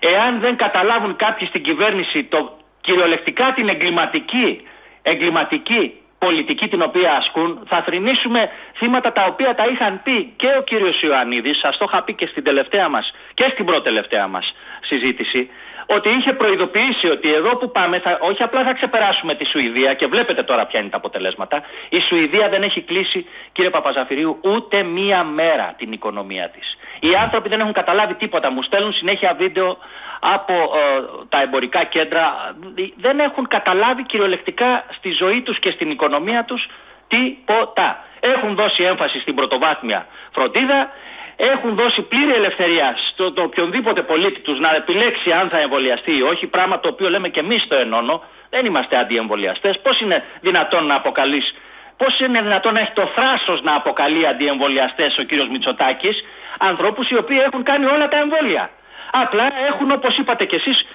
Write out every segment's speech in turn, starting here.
εάν δεν καταλάβουν κάποιοι στην κυβέρνηση το κυριολεκτικά την εγκληματική, εγκληματική πολιτική την οποία ασκούν, θα θρυνήσουμε θύματα τα οποία τα είχαν πει και ο κύριος Ιωαννίδης, σας το είχα πει και στην τελευταία μας και στην πρώτη τελευταία μας συζήτηση, ότι είχε προειδοποιήσει ότι εδώ που πάμε, θα, όχι απλά θα ξεπεράσουμε τη Σουηδία και βλέπετε τώρα ποια είναι τα αποτελέσματα. Η Σουηδία δεν έχει κλείσει, κύριε Παπαζαφυρίου, ούτε μία μέρα την οικονομία της. Οι άνθρωποι δεν έχουν καταλάβει τίποτα. Μου στέλνουν συνέχεια βίντεο από ε, τα εμπορικά κέντρα. Δεν έχουν καταλάβει κυριολεκτικά στη ζωή τους και στην οικονομία τους τίποτα. Έχουν δώσει έμφαση στην πρωτοβάθμια φροντίδα, έχουν δώσει πλήρη ελευθερία στο το οποιονδήποτε πολίτη τους να επιλέξει αν θα εμβολιαστεί ή όχι, πράγμα το οποίο λέμε και εμείς στο ενώνο, δεν είμαστε αντιεμβολιαστές. Πώς είναι δυνατόν να αποκαλείς, πώς είναι δυνατόν να έχει το θράσος να αποκαλεί αντιεμβολιαστές ο κύριος Μητσοτάκης, ανθρώπους οι οποίοι έχουν κάνει όλα τα εμβόλια. Απλά έχουν όπως είπατε κι εσείς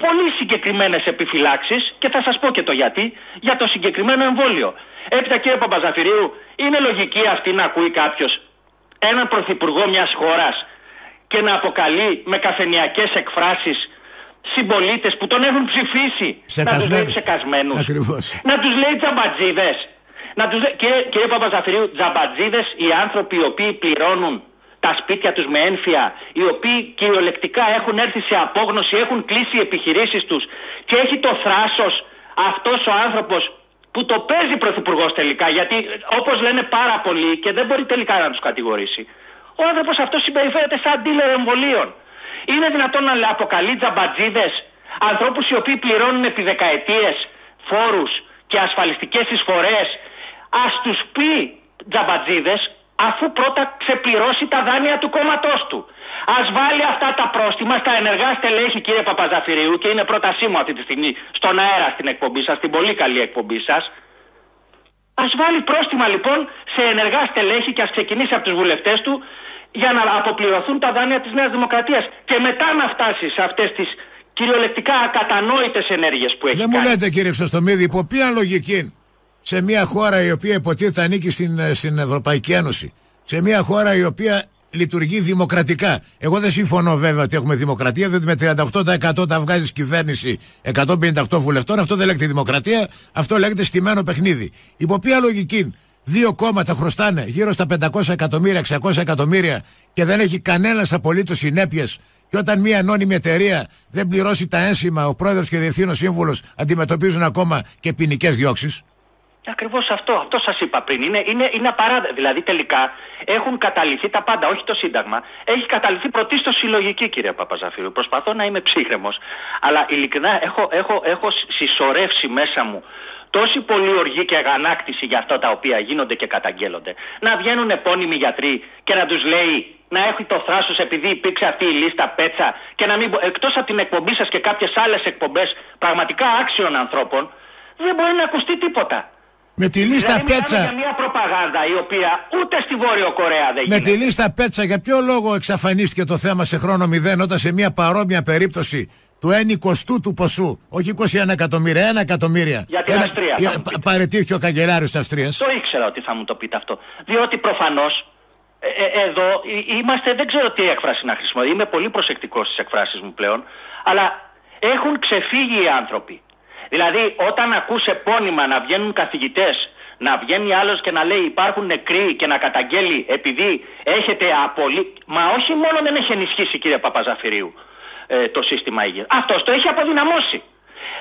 πολύ συγκεκριμένες επιφυλάξεις και θα σας πω και το γιατί, για το συγκεκριμένο εμβόλιο. Έπειτα κύριε Παπαζαφυρίου, είναι λογική αυτή να ακούει κάποιος έναν πρωθυπουργό μιας χώρας και να αποκαλεί με καφενιακές εκφράσεις συμπολίτες που τον έχουν ψηφίσει. Να τους λέει ψεκασμένους, να τους λέει τζαμπατζίδες. Να τους λέει, και, κύριε Παπαζαφυρίου, τζαμπατζίδες οι άνθρωποι οι οποίοι πληρώνουν τα σπίτια τους με ένφια, οι οποίοι κυριολεκτικά έχουν έρθει σε απόγνωση, έχουν κλείσει οι επιχειρήσεις τους και έχει το θράσος αυτός ο άνθρωπος που το παίζει πρωθυπουργός τελικά, γιατί όπως λένε πάρα πολλοί και δεν μπορεί τελικά να τους κατηγορήσει, ο άνθρωπος αυτός συμπεριφέρεται σαν dealer εμβολίων. Είναι δυνατόν να αποκαλεί τζαμπατζίδες ανθρώπους οι οποίοι πληρώνουν επί δεκαετίες φόρους και ασφαλιστικές εισφορές, ας τους πει τζαμπατζίδες αφού πρώτα ξεπληρώσει τα δάνεια του κόμματός του. Α βάλει αυτά τα πρόστιμα στα ενεργά στελέχη, κύριε Παπαζαφυρίου, και είναι πρότασή μου αυτή τη στιγμή στον αέρα στην εκπομπή σας, στην πολύ καλή εκπομπή σας. Α βάλει πρόστιμα λοιπόν σε ενεργά στελέχη και ας ξεκινήσει από τους βουλευτές του για να αποπληρωθούν τα δάνεια της Νέας Δημοκρατίας. Και μετά να φτάσει σε αυτές τις κυριολεκτικά ακατανόητες ενέργειες που έχει. Δεν μου λέτε, κύριε Ξωστομίδη, υπό ποια λογική σε μια χώρα η οποία υποτίθεται ανήκει στην, ε, στην Ευρωπαϊκή Ένωση, σε μια χώρα η οποία λειτουργεί δημοκρατικά. Εγώ δεν συμφωνώ βέβαια ότι έχουμε δημοκρατία, διότι με 38% τα βγάζει κυβέρνηση 158 βουλευτών. Αυτό δεν λέγεται δημοκρατία, αυτό λέγεται στημένο παιχνίδι. Υπό ποια λογική δύο κόμματα χρωστάνε γύρω στα 500 εκατομμύρια, 600 εκατομμύρια και δεν έχει κανένας απολύτως συνέπειες. Και όταν μια ανώνυμη εταιρεία δεν πληρώσει τα ένσημα, ο πρόεδρος και διευθύνων σύμβουλος αντιμετωπίζουν ακόμα και ποινικές διώξεις; Ακριβώς αυτό, αυτό σας είπα πριν. Είναι, είναι, είναι απαράδεκτο. Δηλαδή τελικά έχουν καταληθεί τα πάντα, όχι το Σύνταγμα. Έχει καταληθεί πρωτίστως συλλογική, κύριε Παπαζαφύρου. Προσπαθώ να είμαι ψύχρεμος. Αλλά ειλικρινά έχω, έχω, έχω συσσωρεύσει μέσα μου τόση πολύ οργή και αγανάκτηση για αυτά τα οποία γίνονται και καταγγέλλονται. Να βγαίνουν επώνυμοι γιατροί και να τους λέει να έχει το θράσος επειδή υπήρξε αυτή η λίστα πέτσα και να μην. εκτός από την εκπομπή σας και κάποιες άλλες εκπομπές πραγματικά άξιων ανθρώπων, δεν μπορεί να ακουστεί τίποτα. Με τη λίστα δηλαδή, πέτσα. Για μια προπαγάνδα η οποία ούτε στη Βόρειο Κορέα δεν Με γίνεται. τη λίστα πέτσα, για ποιο λόγο εξαφανίστηκε το θέμα σε χρόνο μηδέν όταν σε μια παρόμοια περίπτωση του 1 του ποσού, όχι 21 εκατομμύρια, 1 εκατομμύρια. Για την Αυστρία, θα μου πείτε. Παρετήθηκε ο καγκελάριος της Αυστρίας. Το ήξερα ότι θα μου το πείτε αυτό. Διότι προφανώς εδώ ε, είμαστε, δεν ξέρω τι έκφραση να χρησιμοποιήσω. Είμαι πολύ προσεκτικός στις εκφράσεις μου πλέον. Αλλά έχουν ξεφύγει οι άνθρωποι. Δηλαδή, όταν ακούς επώνυμα να βγαίνουν καθηγητές, να βγαίνει άλλος και να λέει υπάρχουν νεκροί και να καταγγέλει επειδή έχετε απολύ... Μα όχι μόνο δεν έχει ενισχύσει κύριε Παπαζαφυρίου ε, το σύστημα υγείας. Αυτός το έχει αποδυναμώσει.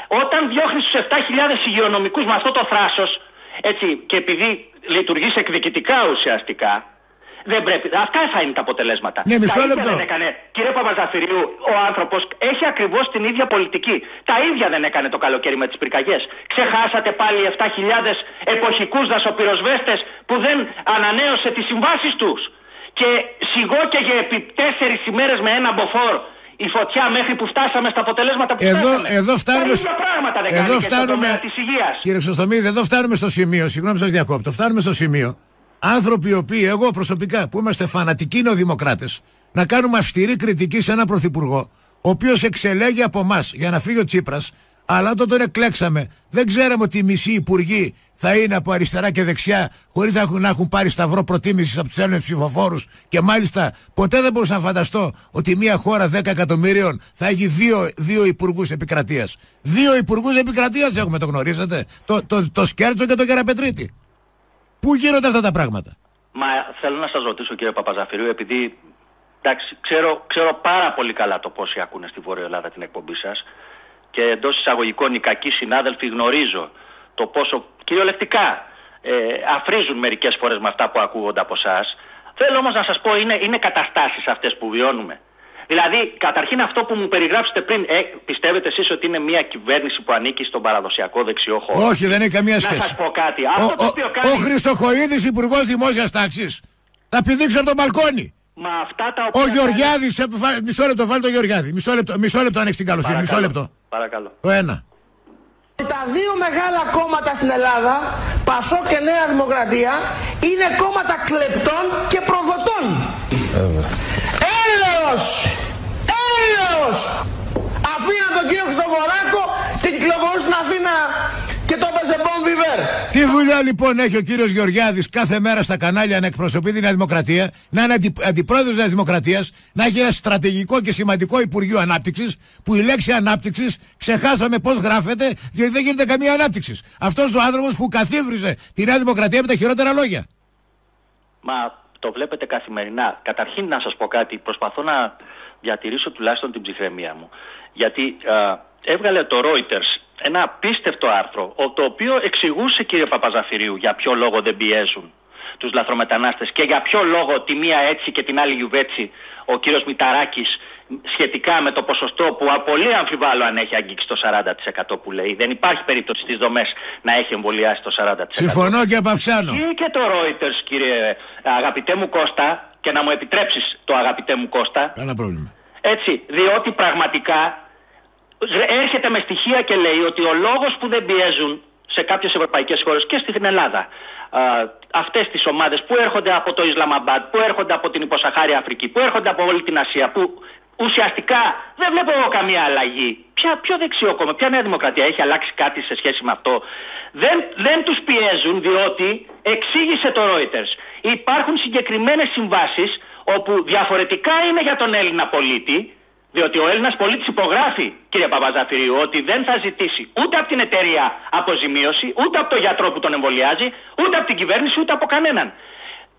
Όταν διώχνεις στους 7.000 υγειονομικούς με αυτό το θράσος, έτσι, και επειδή λειτουργείς εκδικητικά ουσιαστικά, δεν πρέπει. Αυτά θα είναι τα αποτελέσματα. Ναι, μισό τα ίδια λεπτό. δεν έκανε. Κύριε Παπαζαφυρίου, ο άνθρωπος έχει ακριβώς την ίδια πολιτική. Τα ίδια δεν έκανε το καλοκαίρι με τις πυρκαγιές. Ξεχάσατε πάλι 7.000 εποχικούς δασοπυροσβέστες που δεν ανανέωσε τις συμβάσεις τους. Και σιγόκαιγε επί τέσσερις ημέρες με ένα μποφόρ η φωτιά μέχρι που φτάσαμε στα αποτελέσματα που Εδώ, φτάσαμε. εδώ φτάνουμε. Τα ίδια πράγματα δεν εδώ κάνει και στον φτάνουμε. τομέα της υγείας. Κύριε Ξωστομίδη, εδώ φτάνουμε στο σημείο. Συγγνώμη, σας διακόπτω. Φτάνουμε στο σημείο. Άνθρωποι οι οποίοι, εγώ προσωπικά, που είμαστε φανατικοί νεοδημοκράτες, να κάνουμε αυστηρή κριτική σε έναν πρωθυπουργό, ο οποίος εξελέγει από εμάς για να φύγει ο Τσίπρας, Αλλά όταν τον εκλέξαμε, δεν ξέραμε ότι οι μισοί υπουργοί θα είναι από αριστερά και δεξιά, χωρίς να, έχουν, να έχουν πάρει σταυρό προτίμησης από τους Έλληνες ψηφοφόρους. Και μάλιστα ποτέ δεν μπορούσα να φανταστώ ότι μια χώρα 10 εκατομμυρίων θα έχει δύο, δύο υπουργούς επικρατείας. Δύο υπουργούς επικρατείας έχουμε, το γνωρίζετε. Το, το, το Σκέρτσο και το Κεραπετρίτη. Πού γίνονται αυτά τα πράγματα; Μα θέλω να σας ρωτήσω κύριε Παπαζαφυρίου, επειδή εντάξει, ξέρω, ξέρω πάρα πολύ καλά το πόσοι ακούνε στη Βόρεια Ελλάδα την εκπομπή σας και εντός εισαγωγικών οι κακοί συνάδελφοι γνωρίζω το πόσο κυριολεκτικά ε, αφρίζουν μερικές φορές με αυτά που ακούγονται από εσά. Θέλω όμως να σας πω είναι, είναι καταστάσεις αυτές που βιώνουμε. Δηλαδή, καταρχήν αυτό που μου περιγράψετε πριν, ε, πιστεύετε εσείς ότι είναι μια κυβέρνηση που ανήκει στον παραδοσιακό δεξιό χώρο; Όχι, δεν έχει καμία σχέση. Να σας πω κάτι. Αυτό ο, το οποίο κάνει... ο Χρυσοχοίδης, υπουργός δημόσιας τάξης, θα πηδήξει από το μπαλκόνι. Μα αυτά τα οποία. Ο Γεωργιάδη, μισό λεπτό, βάλει το Γεωργιάδη. Μισό λεπτό, μισό λεπτό αν έχεις την καλοσύνη. Μισό λεπτό. Παρακαλώ. Το ένα. Τα δύο μεγάλα κόμματα στην Ελλάδα, Πασό και Νέα Δημοκρατία, είναι κόμματα κλεπτών και προδοτών. Έλεος! Έλεος! Αφήναν τον κύριο Χριστοφοράκο και κυκλοφορούν στην Αθήνα και το έπαιζε Bon Viver. Τι δουλειά λοιπόν έχει ο κύριος Γεωργιάδης κάθε μέρα στα κανάλια να εκπροσωπεί τη Νέα Δημοκρατία, να είναι αντι, αντιπρόεδρος της Νέας Δημοκρατίας, να έχει ένα στρατηγικό και σημαντικό Υπουργείο Ανάπτυξης, που η λέξη Ανάπτυξης ξεχάσαμε πώς γράφεται, διότι δεν γίνεται καμία ανάπτυξης. Αυτός ο άνθρωπος που καθίβριζε τη Νέα Δημοκρατία με τα χειρότερα λόγια. Μα το βλέπετε καθημερινά. Καταρχήν να σας πω κάτι, προσπαθώ να διατηρήσω τουλάχιστον την ψυχραιμία μου. Γιατί α, έβγαλε το Reuters ένα απίστευτο άρθρο, το οποίο εξηγούσε κύριε Παπαζαφυρίου για ποιο λόγο δεν πιέζουν τους λαθρομετανάστες και για ποιο λόγο τη μία έτσι και την άλλη γιουβέτσι ο κύριος Μηταράκης σχετικά με το ποσοστό που πολύ αμφιβάλλω αν έχει αγγίξει το 40% που λέει. Δεν υπάρχει περίπτωση στις δομές να έχει εμβολιάσει το 40%. Συμφωνώ και απαυσάνω. Και το Reuters κύριε αγαπητέ μου Κώστα και να μου επιτρέψεις το αγαπητέ μου Κώστα. Κανένα πρόβλημα. Έτσι, διότι πραγματικά έρχεται με στοιχεία και λέει ότι ο λόγος που δεν πιέζουν σε κάποιες ευρωπαϊκές χώρες και στην Ελλάδα α, αυτές τις ομάδες που έρχονται από το Ισλαμαμπάντ, που έρχονται από την υποσαχάρια Αφρική, που έρχονται από όλη την Ασία, που ουσιαστικά δεν βλέπω εγώ καμία αλλαγή. Ποια, ποιο δεξιό κόμμα, ποια νέα δημοκρατία έχει αλλάξει κάτι σε σχέση με αυτό. Δεν, δεν τους πιέζουν διότι εξήγησε το Reuters. Υπάρχουν συγκεκριμένες συμβάσεις όπου διαφορετικά είναι για τον Έλληνα πολίτη διότι ο Έλληνας πολίτης υπογράφει, κύριε Παπαζαφυρίου, ότι δεν θα ζητήσει ούτε από την εταιρεία αποζημίωση, ούτε από τον γιατρό που τον εμβολιάζει, ούτε από την κυβέρνηση, ούτε από κανέναν.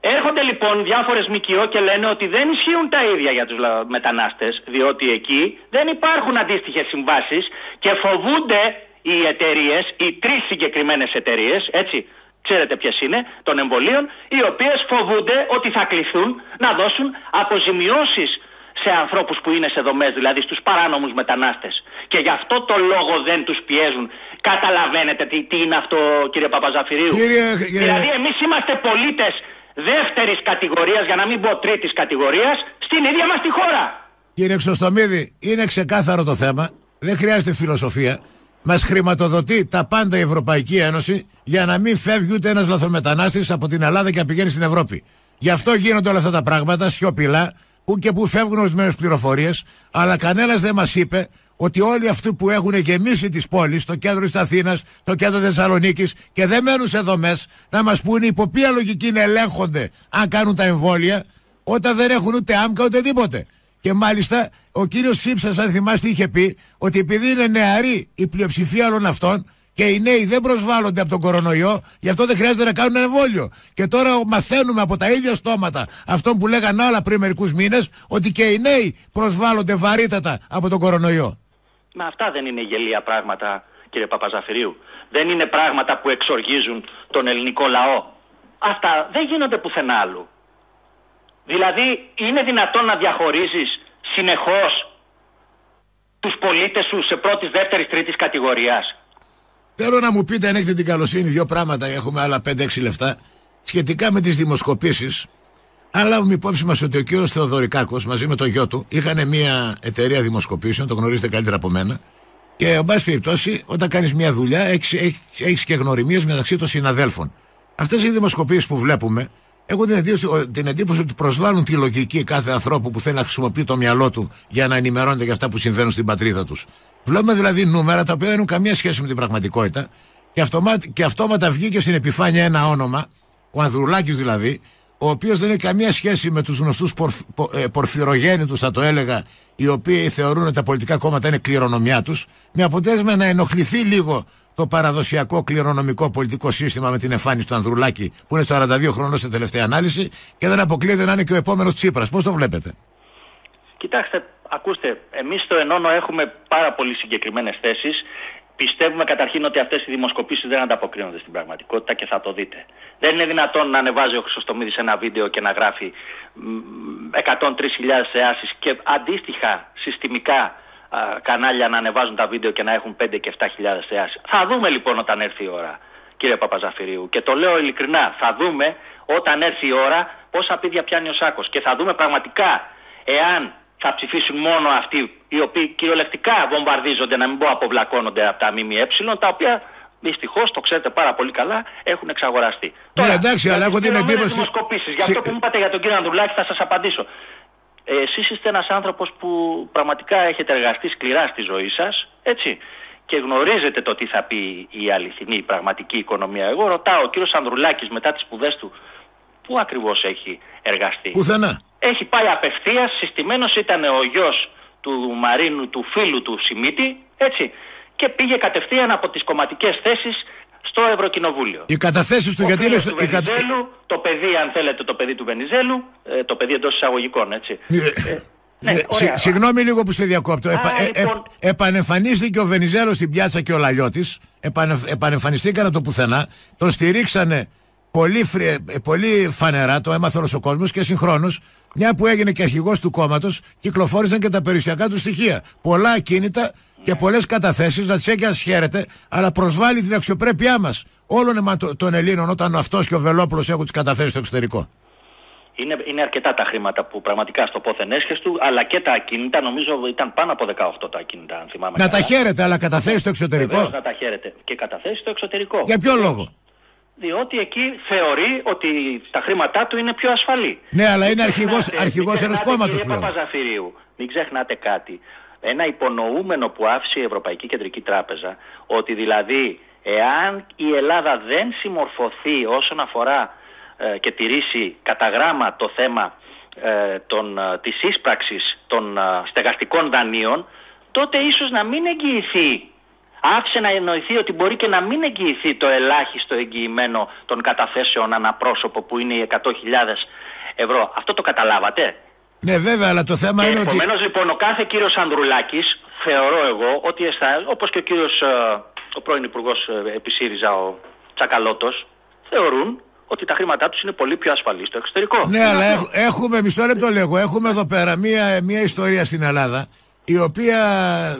Έρχονται λοιπόν διάφορες ΜΚΟ και λένε ότι δεν ισχύουν τα ίδια για τους μετανάστες, διότι εκεί δεν υπάρχουν αντίστοιχες συμβάσεις και φοβούνται οι εταιρείες, οι τρεις συγκεκριμένες εταιρείες, έτσι, ξέρετε ποιες είναι, των εμβολίων, οι οποίες φοβούνται ότι θα κληθούν να δώσουν αποζημιώσεις σε ανθρώπους που είναι σε δομές, δηλαδή στους παράνομους μετανάστες. Και γι' αυτό το λόγο δεν τους πιέζουν. Καταλαβαίνετε τι, τι είναι αυτό κύριε Παπαζαφυρίου; Κύριε, Δηλαδή εμείς είμαστε πολίτες δεύτερης κατηγορίας, για να μην πω τρίτης κατηγορίας, στην ίδια μας τη χώρα. Κύριε Ξωστομίδη, είναι ξεκάθαρο το θέμα. Δεν χρειάζεται φιλοσοφία. Μας χρηματοδοτεί τα πάντα η Ευρωπαϊκή Ένωση για να μην φεύγει ούτε ένας λαθρομετανάστης από την Ελλάδα και να πηγαίνει στην Ευρώπη. Γι' αυτό γίνονται όλα αυτά τα πράγματα σιωπηλά που και που φεύγουν ορισμένες πληροφορίες, αλλά κανένας δεν μας είπε ότι όλοι αυτοί που έχουν γεμίσει τις πόλεις, το κέντρο της Αθήνας, το κέντρο Θεσσαλονίκης και δεν μένουν σε δομές, να μας πούνε υπό ποια λογική να ελέγχονται αν κάνουν τα εμβόλια, όταν δεν έχουν ούτε άμκα ούτε τίποτε. Και μάλιστα ο κύριος Σίψας, αν θυμάστε, είχε πει ότι επειδή είναι νεαρή η πλειοψηφία όλων αυτών, και οι νέοι δεν προσβάλλονται από τον κορονοϊό, γι' αυτό δεν χρειάζεται να κάνουν εμβόλιο. Και τώρα μαθαίνουμε από τα ίδια στόματα αυτών που λέγανε άλλα πριν μερικούς μήνες ότι και οι νέοι προσβάλλονται βαρύτατα από τον κορονοϊό. Μα αυτά δεν είναι γελία πράγματα, κύριε Παπαζαφυρίου. Δεν είναι πράγματα που εξοργίζουν τον ελληνικό λαό. Αυτά δεν γίνονται πουθενά άλλου. Δηλαδή, είναι δυνατόν να διαχωρίζεις συνεχώς τους πολίτες σου σε πρώτης, δεύτερης, τρίτης κατηγορίας; Θέλω να μου πείτε αν έχετε την καλοσύνη δύο πράγματα, έχουμε άλλα 5-6 λεφτά, σχετικά με τις δημοσκοπήσεις. Αν λάβουμε υπόψη μας ότι ο κύριος Θεοδωρικάκος μαζί με το γιο του είχαν μια εταιρεία δημοσκοπήσεων, το γνωρίζετε καλύτερα από μένα. Και, εν πάση περιπτώσει, όταν κάνεις μια δουλειά, έχεις και γνωριμίες μεταξύ των συναδέλφων. Αυτές οι δημοσκοπήσεις που βλέπουμε Έχω την εντύπωση, την εντύπωση ότι προσβάλλουν τη λογική κάθε ανθρώπου που θέλει να χρησιμοποιεί το μυαλό του για να ενημερώνεται για αυτά που συμβαίνουν στην πατρίδα τους. Βλέπουμε δηλαδή νούμερα τα οποία δεν έχουν καμία σχέση με την πραγματικότητα και, αυτομά, και αυτόματα βγήκε στην επιφάνεια ένα όνομα, ο Ανδρουλάκης δηλαδή, ο οποίος δεν έχει καμία σχέση με τους γνωστούς πορφ, ε, πορφυρογέννητους, θα το έλεγα, οι οποίοι θεωρούν ότι τα πολιτικά κόμματα είναι κληρονομιά τους, με αποτέλεσμα να ενοχληθεί λίγο το παραδοσιακό κληρονομικό πολιτικό σύστημα με την εμφάνιση του Ανδρουλάκη, που είναι 42 χρονών σε τελευταία ανάλυση, και δεν αποκλείεται να είναι και ο επόμενος Τσίπρας. Πώς το βλέπετε; Κοιτάξτε, ακούστε, εμείς στο Ενώνο έχουμε πάρα πολύ συγκεκριμένες θέσεις. Πιστεύουμε καταρχήν ότι αυτές οι δημοσκοπήσεις δεν ανταποκρίνονται στην πραγματικότητα και θα το δείτε. Δεν είναι δυνατόν να ανεβάζει ο Χρυσοστομίδης ένα βίντεο και να γράφει 103.000 θεάσεις και αντίστοιχα συστημικά κανάλια να ανεβάζουν τα βίντεο και να έχουν 5 και 7.000 θεάσεις. Θα δούμε λοιπόν όταν έρθει η ώρα, κύριε Παπαζαφυρίου. Και το λέω ειλικρινά, θα δούμε όταν έρθει η ώρα πόσα πίδια πιάνει ο Σάκος. Και θα δούμε πραγματικά εάν θα ψηφίσουν μόνο αυτοί οι οποίοι κυριολεκτικά βομβαρδίζονται, να μην πω αποβλακώνονται από τα ΜΜΕ, τα οποία δυστυχώς το ξέρετε πάρα πολύ καλά, έχουν εξαγοραστεί. Ναι, Τώρα, εντάξει, αλλά έχω την εντύπωση. Για αυτό που μου είπατε για τον κύριο Ανδρουλάκη, θα σας απαντήσω. Ε, εσείς είστε ένας άνθρωπος που πραγματικά έχετε εργαστεί σκληρά στη ζωή σας, έτσι, και γνωρίζετε το τι θα πει η αληθινή, η πραγματική οικονομία. Εγώ ρωτάω, ο κύριος Ανδρουλάκης μετά τις σπουδές του, πού ακριβώς έχει εργαστεί; Πουθενά. Έχει πάει απευθείας, συστημένος ήταν ο γιος του Μαρίνου, του φίλου του Σιμίτη, έτσι, και πήγε κατευθείαν από τις κομματικές θέσεις στο Ευρωκοινοβούλιο. Οι καταθέσεις του, γιατί είναι στο. Βενιζέλου, το παιδί, αν θέλετε, το παιδί του Βενιζέλου, ε, το παιδί εντός εισαγωγικών, έτσι. Ε, ε ναι, συγγνώμη λίγο που σε διακόπτω. Επα, ε, λοιπόν... επανεμφανίστηκε ο Βενιζέλος στην πιάτσα και ο Λαλιώτης. Επανε, επανεμφανιστήκαν το πουθενά. Τον στηρίξανε πολύ, πολύ φανερά, το έμαθε όλο ο κόσμο και συγχρόνως, μια που έγινε και αρχηγός του κόμματος, κυκλοφόρησαν και τα περιουσιακά του στοιχεία. Πολλά ακίνητα και πολλές καταθέσεις, να τις έχει ασχέρεται, αλλά προσβάλλει την αξιοπρέπειά μας όλων των Ελλήνων όταν αυτός και ο Βελόπουλος έχουν τις καταθέσεις στο εξωτερικό. Είναι, είναι αρκετά τα χρήματα που πραγματικά στο πόθεν του, αλλά και τα ακίνητα, νομίζω ήταν πάνω από 18 τα ακίνητα, αν θυμάμαι. Να καλά. τα χαίρετε, αλλά καταθέσεις στο εξωτερικό. Βεβαίως να τα χαίρετε. Και καταθέσεις στο εξωτερικό. Για ποιο λόγο; Διότι εκεί θεωρεί ότι τα χρήματά του είναι πιο ασφαλή. Ναι, αλλά είναι αρχηγό ενός κόμματος πλέον. μην ξεχνάτε κάτι ένα υπονοούμενο που άφησε η Ευρωπαϊκή Κεντρική Τράπεζα ότι δηλαδή εάν η Ελλάδα δεν συμμορφωθεί όσον αφορά ε, και τηρήσει κατά γράμμα το θέμα ε, των, ε, της ίσπραξης των ε, στεγαστικών δανείων τότε ίσως να μην εγγυηθεί άφησε να εννοηθεί ότι μπορεί και να μην εγγυηθεί το ελάχιστο εγγυημένο των καταθέσεων αναπρόσωπο που είναι οι 100.000 ευρώ. Αυτό το καταλάβατε; Ναι, βέβαια, αλλά το θέμα είναι ότι. Επομένως, λοιπόν, ο κάθε κύριος Ανδρουλάκης, θεωρώ εγώ, ότι αισθάνεται, όπως και ο κύριος, ε, ο πρώην Υπουργός ε, επί ΣΥΡΙΖΑ, ο Τσακαλώτος, θεωρούν ότι τα χρήματά τους είναι πολύ πιο ασφαλή στο εξωτερικό. Ναι, αλλά έχουμε, μισό λεπτό λέγω, έχουμε εδώ πέρα μία, μία ιστορία στην Ελλάδα η οποία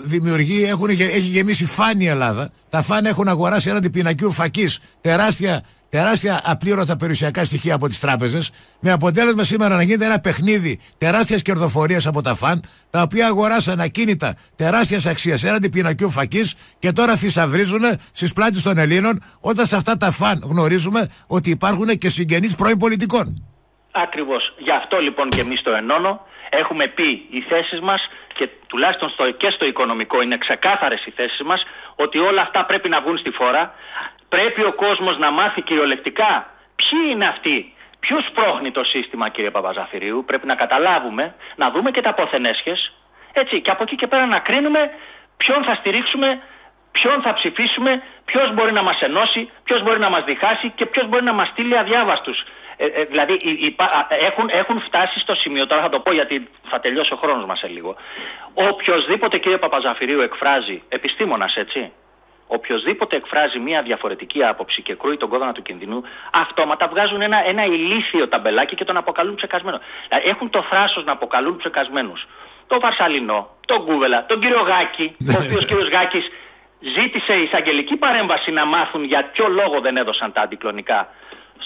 δημιουργεί, έχουν, έχει γεμίσει φάνη η Ελλάδα. Τα φάνη έχουν αγοράσει έναν πινακίου φακής τεράστια τεράστια απλήρωτα περιουσιακά στοιχεία από τις τράπεζες, με αποτέλεσμα σήμερα να γίνεται ένα παιχνίδι τεράστιας κερδοφορίας από τα φαν, τα οποία αγοράσαν ακίνητα τεράστιας αξίας έναντι πινακιού φακής και τώρα θησαυρίζουν στις πλάτες των Ελλήνων, όταν σε αυτά τα φαν γνωρίζουμε ότι υπάρχουν και συγγενείς πρώην πολιτικών. Ακριβώς. Γι' αυτό λοιπόν και εμείς το ενώνω. Έχουμε πει οι θέσεις μας και τουλάχιστον στο, και στο οικονομικό είναι ξεκάθαρες οι θέσεις μας ότι όλα αυτά πρέπει να βγουν στη φόρα. Πρέπει ο κόσμος να μάθει κυριολεκτικά ποιοι είναι αυτοί. Ποιο πρόχνει το σύστημα κύριε Παπαζαφυρίου. Πρέπει να καταλάβουμε, να δούμε και τα ποθενέσχες. Έτσι και από εκεί και πέρα να κρίνουμε ποιον θα στηρίξουμε, ποιον θα ψηφίσουμε, ποιος μπορεί να μας ενώσει, ποιος μπορεί να μας διχάσει και ποιος μπορεί να μας στείλει αδιάβαστους. Ε, ε, δηλαδή έχουν, έχουν φτάσει στο σημείο, τώρα θα το πω γιατί θα τελειώσει ο χρόνος μας σε λίγο. Οποιοδήποτε κύριε Παπαζαφυρίου εκφράζει, επιστήμονας έτσι, οποιοδήποτε εκφράζει μια διαφορετική άποψη και κρούει τον κόδωνα του κινδυνού, αυτόματα βγάζουν ένα, ένα ηλίθιο ταμπελάκι και τον αποκαλούν ψεκασμένο. Δηλαδή έχουν το θράσος να αποκαλούν ψεκασμένους. Το Βαρσαλινό, τον Κούβελα, τον κύριο Γάκη, ο οποίος κύριος Γάκης ζήτησε εισαγγελική παρέμβαση να μάθουν για ποιο λόγο δεν έδωσαν τα αντικλονικά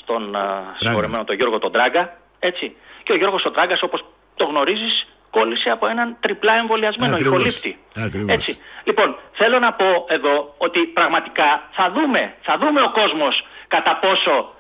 στον uh, συγχωρεμένο τον Γιώργο τον Τράγκα. Έτσι. Και ο Γιώργος ο Τράγκα, όπως το γνωρίζεις κόλλησε από έναν τριπλά εμβολιασμένο ηχολήπτη. Έτσι. Λοιπόν, θέλω να πω εδώ ότι πραγματικά θα δούμε, θα δούμε ο κόσμος κατά πόσο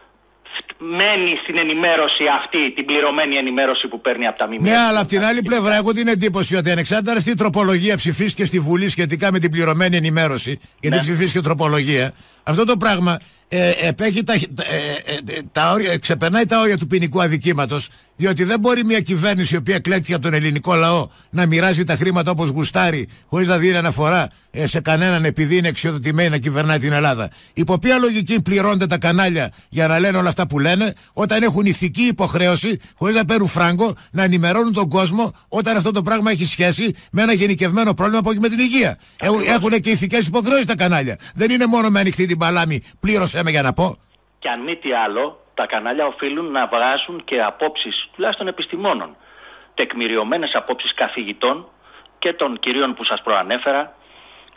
μένει στην ενημέρωση αυτή, την πληρωμένη ενημέρωση που παίρνει από τα ΜΜΕ. Ναι, αλλά από την άλλη πλευρά έχω την εντύπωση ότι ανεξάρτητα αυτή η τροπολογία ψηφίστηκε στη Βουλή σχετικά με την πληρωμένη ενημέρωση και Ναι. την ψηφίστηκε τροπολογία, αυτό το πράγμα ε, επέχει τα, ε, ε, τα όρια, ξεπερνάει τα όρια του ποινικού αδικήματος, διότι δεν μπορεί μια κυβέρνηση η οποία κλέκτηκε από τον ελληνικό λαό να μοιράζει τα χρήματα όπως γουστάρει, χωρίς να δίνει αναφορά ε, σε κανέναν επειδή είναι εξοδοτημένη να κυβερνάει την Ελλάδα. Υπό ποια λογική πληρώνται τα κανάλια για να λένε όλα αυτά που λένε, όταν έχουν ηθική υποχρέωση, χωρίς να παίρνουν φράγκο, να ενημερώνουν τον κόσμο όταν αυτό το πράγμα έχει σχέση με ένα γενικευμένο πρόβλημα που έχει με την υγεία. Έχουν και ηθικές υποχρεώσεις τα κανάλια. Δεν είναι μόνο με ανοιχτή την παλάμη, πλήρωσέ με για να πω. Και αν μη τι άλλο, τα κανάλια οφείλουν να βγάζουν και απόψεις, τουλάχιστον επιστημόνων, τεκμηριωμένες απόψεις καθηγητών και των κυρίων που σας προανέφερα,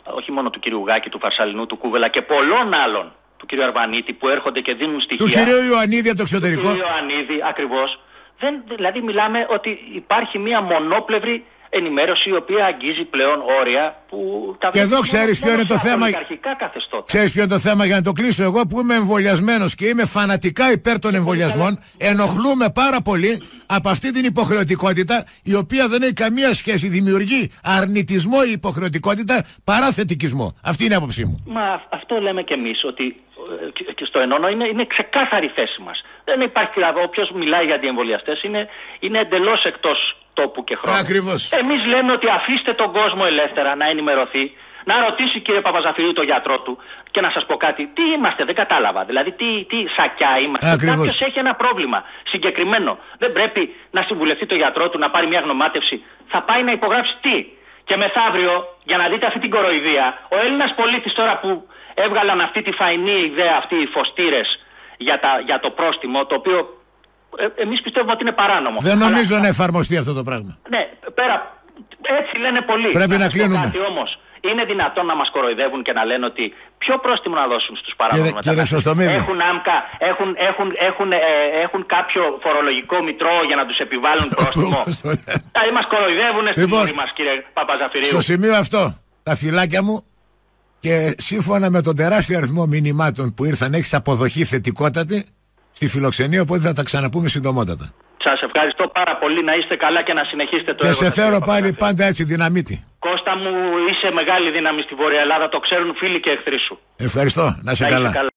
όχι μόνο του κυρίου Γάκη, του Φαρσαλινού, του Κούβελα και πολλών άλλων, του κυρίου Αρβανίτη που έρχονται και δίνουν στοιχεία. Του κυρίου Ιωαννίδη από το εξωτερικό. Του κυρίου Ιωαννίδη, ακριβώς. Δεν, δηλαδή μιλάμε ότι υπάρχει μια μονόπλευρη ενημέρωση η οποία αγγίζει πλέον όρια που τα Και εδώ βρίσκουν ξέρεις μόνο ποιο είναι το σε θέμα. ολιγαρχικά καθεστώτα. Ξέρεις ποιο είναι το θέμα για να το κλείσω. Εγώ που είμαι εμβολιασμένος και είμαι φανατικά υπέρ των εμβολιασμών, ενοχλούμε πάρα πολύ από αυτή την υποχρεωτικότητα, η οποία δεν έχει καμία σχέση. Δημιουργεί αρνητισμό η υποχρεωτικότητα παρά θετικισμό. Αυτή είναι η άποψή μου. Μα αυ- αυτό λέμε κι εμείς ότι ε, και- και στο ενώνω είναι, είναι ξεκάθαρη η θέση μας. Δεν υπάρχει δηλαδή όποιος μιλάει για αντιεμβολιαστές είναι, είναι εντελώς εκτός τόπου και χρόνου. Ακριβώς. Εμείς λέμε ότι αφήστε τον κόσμο ελεύθερα να ενημερωθεί, να ρωτήσει κύριε Παπαζαφυρίου το γιατρό του και να σας πω κάτι. Τι είμαστε, δεν κατάλαβα. Δηλαδή τι, τι σακιά είμαστε. Ακριβώς. Κάποιος έχει ένα πρόβλημα συγκεκριμένο. Δεν πρέπει να συμβουλευτεί το γιατρό του, να πάρει μια γνωμάτευση. Θα πάει να υπογράψει τι; Και μεθαύριο, για να δείτε αυτή την κοροϊδία, ο Έλληνας πολίτης τώρα που έβγαλαν αυτή τη φαϊνή ιδέα, αυτοί οι φωστήρες για, τα, για το πρόστιμο, το οποίο ε, εμείς πιστεύουμε ότι είναι παράνομο. Δεν Αλλά- νομίζω να εφαρμοστεί αυτό το πράγμα. ναι, πέρα. Έτσι λένε πολλοί. Πρέπει να σας πω κλείνουμε. Κάτι όμως. Είναι δυνατόν να μας κοροϊδεύουν και να λένε ότι ποιο πρόστιμο να δώσουν στους παράνομους Κύριε- κύριε μετανάστες; Χρυσοστομίδη. Έχουν άμκα, έχουν, έχουν, έχουν, ε, έχουν κάποιο φορολογικό μητρό για να τους επιβάλλουν πρόστιμο; Όπως το λένε. Δηλαδή μας κοροϊδεύουν στη Λοιπόν, μούρη μας κύριε Παπαζαφυρίου. Στο σημείο αυτό, τα φυλάκια μου και σύμφωνα με τον τεράστιο αριθμό μηνυμάτων που ήρθαν, έχεις αποδοχή θετικότατη στη φιλοξενία, οπότε θα τα ξαναπούμε συντομότατα. Σας ευχαριστώ πάρα πολύ να είστε καλά και να συνεχίσετε το Και έργο σε σας, θέλω κύριε πάλι Παπαζαφυρίου. πάντα έτσι δυναμίτη. Κώστα μου είσαι μεγάλη δύναμη στη Βόρεια Ελλάδα, το ξέρουν φίλοι και εχθροί σου. Ευχαριστώ. Να είσαι Να είσαι καλά. καλά.